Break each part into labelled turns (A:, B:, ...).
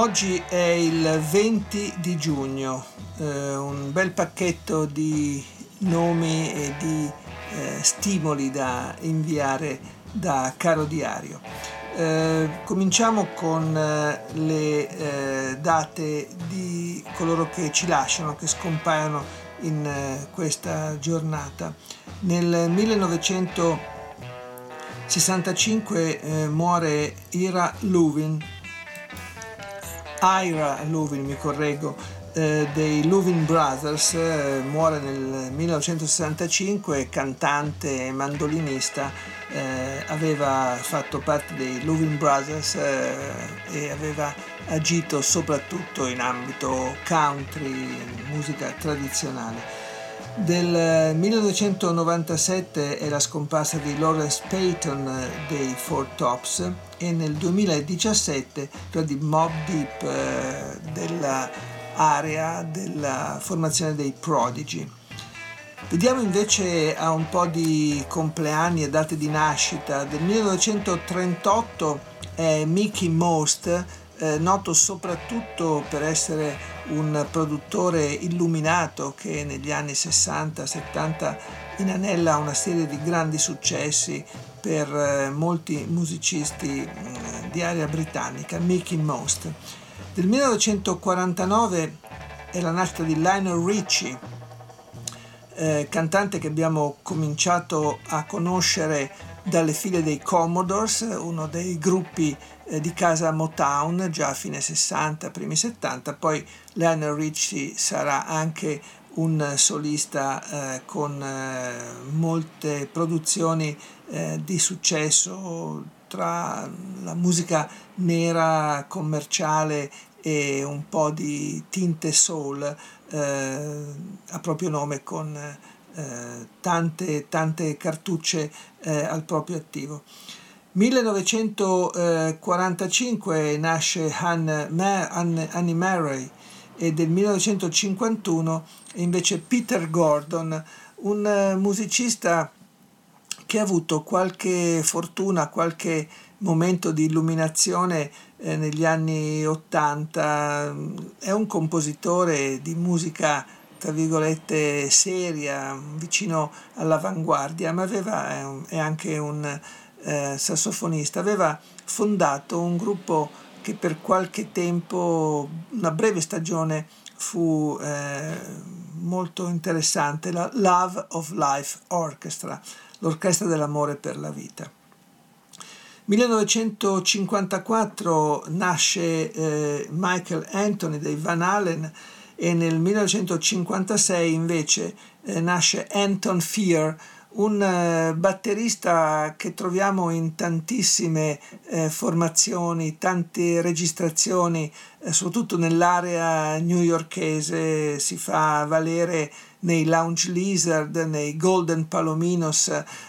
A: Oggi è il 20 di giugno, eh, un bel pacchetto di nomi e di eh, stimoli da inviare da Caro Diario. Eh, cominciamo con eh, le eh, date di coloro che ci lasciano, che scompaiono in eh, questa giornata. Nel 1965 muore Ira Luvin, Ira Luvin, mi correggo, eh, dei Luvin Brothers, eh, muore nel 1965, cantante e mandolinista, eh, aveva fatto parte dei Luvin Brothers eh, e aveva agito soprattutto in ambito country, musica tradizionale. Del 1997 è la scomparsa di Lawrence Payton dei Four Tops e nel 2017 quella di Mob Deep eh, dell'area della formazione dei Prodigy. Vediamo invece a un po' di compleanni e date di nascita. Del 1938 è Mickey Most, eh, noto soprattutto per essere un produttore illuminato che negli anni 60-70 inanella una serie di grandi successi per eh, molti musicisti mm, di area britannica, Mickey Most. Del 1949 è la nascita di Lionel Richie, eh, cantante che abbiamo cominciato a conoscere dalle file dei Commodores, uno dei gruppi eh, di casa Motown già a fine 60, primi 70, poi Lionel Richie sarà anche un solista eh, con eh, molte produzioni eh, di successo tra la musica nera commerciale e un po' di tinte soul eh, a proprio nome con eh, tante, tante cartucce eh, al proprio attivo. 1945 nasce Annie Murray e del 1951 invece Peter Gordon, un eh, musicista che ha avuto qualche fortuna, qualche momento di illuminazione eh, negli anni 80, è un compositore di musica tra virgolette seria, vicino all'avanguardia, ma aveva, è anche un eh, sassofonista, aveva fondato un gruppo che per qualche tempo, una breve stagione, fu eh, molto interessante, la Love of Life Orchestra, l'orchestra dell'amore per la vita. 1954 nasce eh, Michael Anthony dei Van Halen e nel 1956 invece eh, nasce Anton Fear, un eh, batterista che troviamo in tantissime eh, formazioni, tante registrazioni, eh, soprattutto nell'area newyorkese, si fa valere nei Lounge Lizard, nei Golden Palominos,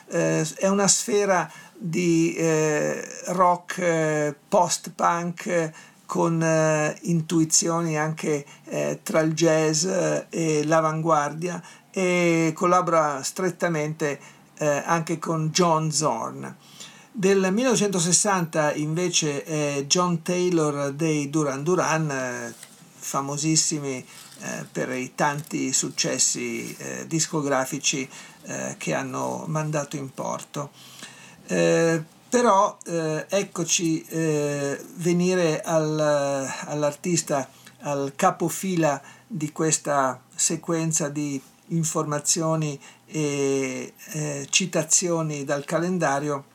A: eh, è una sfera di eh, rock post-punk con intuizioni anche tra il jazz e l'avanguardia e collabora strettamente eh, anche con John Zorn. Del 1960 invece è John Taylor dei Duran Duran, eh, famosissimi eh, per i tanti successi eh, discografici eh, che hanno mandato in porto. Eh, però eccoci venire al, all'artista, al capofila di questa sequenza di informazioni e eh, citazioni dal calendario.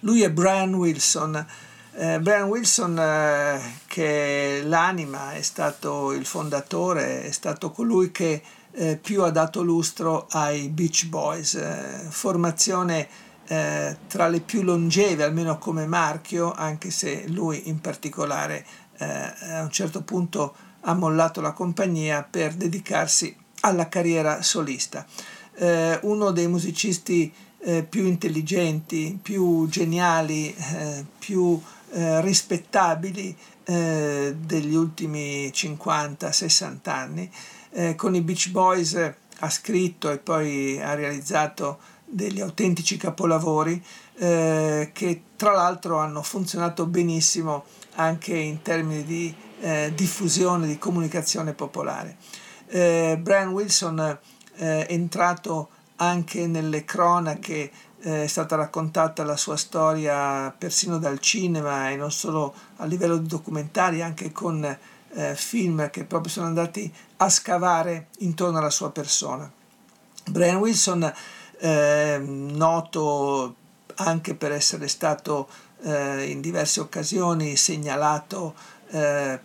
A: Lui è Brian Wilson. Eh, Brian Wilson, eh, che l'anima, è stato il fondatore, è stato colui che eh, più ha dato lustro ai Beach Boys, eh, formazione eh, tra le più longeve, almeno come marchio, anche se lui in particolare eh, a un certo punto ha mollato la compagnia per dedicarsi alla carriera solista. Eh, uno dei musicisti eh, più intelligenti, più geniali, eh, più rispettabili degli ultimi 50-60 anni. Con i Beach Boys ha scritto e poi ha realizzato degli autentici capolavori eh, che tra l'altro hanno funzionato benissimo anche in termini di eh, diffusione, di comunicazione popolare. Eh, Brian Wilson è entrato anche nelle cronache è stata raccontata la sua storia persino dal cinema e non solo a livello di documentari, anche con eh, film che proprio sono andati a scavare intorno alla sua persona. Brian Wilson, eh, noto anche per essere stato eh, in diverse occasioni segnalato eh,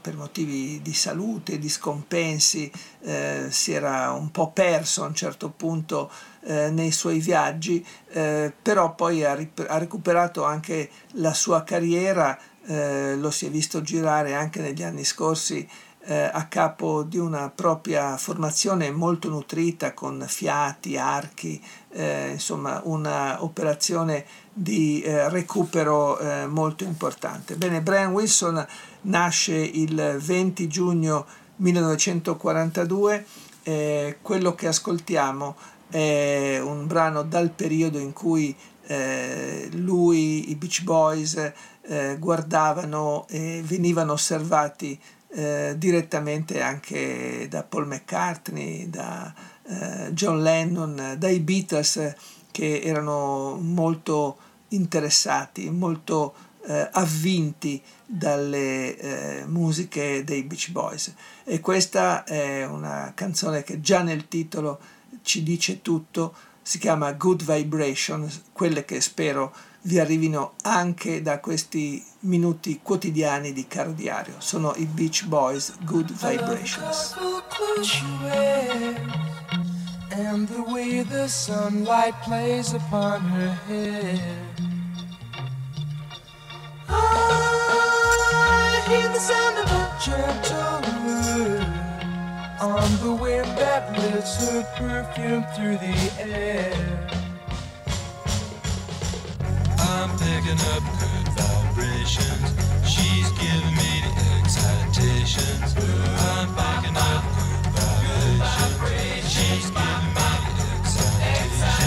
A: per motivi di salute, di scompensi, eh, si era un po' perso a un certo punto eh, nei suoi viaggi, eh, però poi ha, rip- ha, recuperato anche la sua carriera, eh, lo si è visto girare anche negli anni scorsi eh, a capo di una propria formazione molto nutrita con fiati, archi, eh, insomma un'operazione di eh, recupero molto importante. Bene, Brian Wilson nasce il 20 giugno 1942, quello che ascoltiamo è un brano dal periodo in cui eh, lui, i Beach Boys, eh, guardavano e venivano osservati eh, direttamente anche da Paul McCartney, da eh, John Lennon, dai Beatles che erano molto interessati, molto eh, avvinti dalle eh, musiche dei Beach Boys. E questa è una canzone che già nel titolo ci dice tutto, si chiama Good Vibrations, quelle che spero vi arrivino anche da questi minuti quotidiani di caro diario. Sono i Beach Boys Good Vibrations. And the way the sunlight plays upon her head. I hear the sound of a gentle word. on the wind that lifts her perfume through the air. I'm picking up good vibrations. She's giving me the excitations. I'm picking up good vibrations. She's giving me the excitations.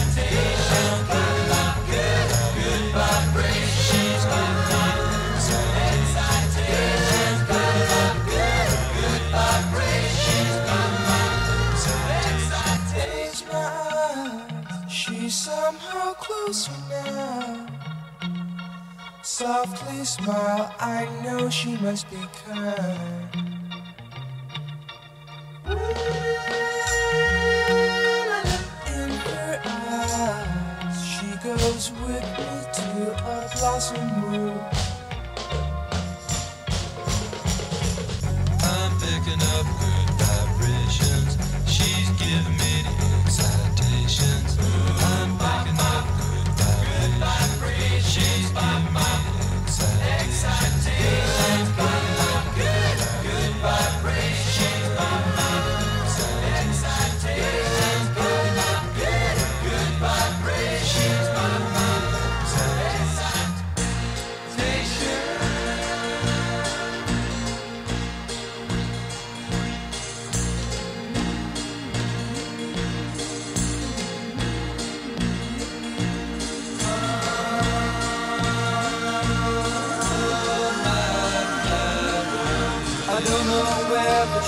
A: I'm picking up good, good vibrations. She's giving me the excitations. She's somehow closer now. Softly smile, I know she must be kind. In her eyes, she goes with me to a blossom room. I'm picking up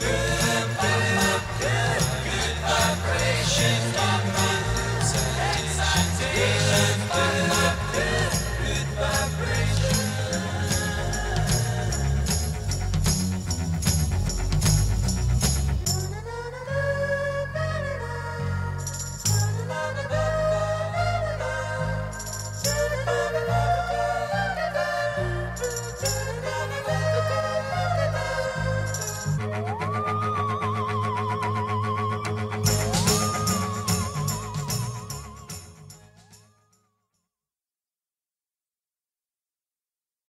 A: Hey.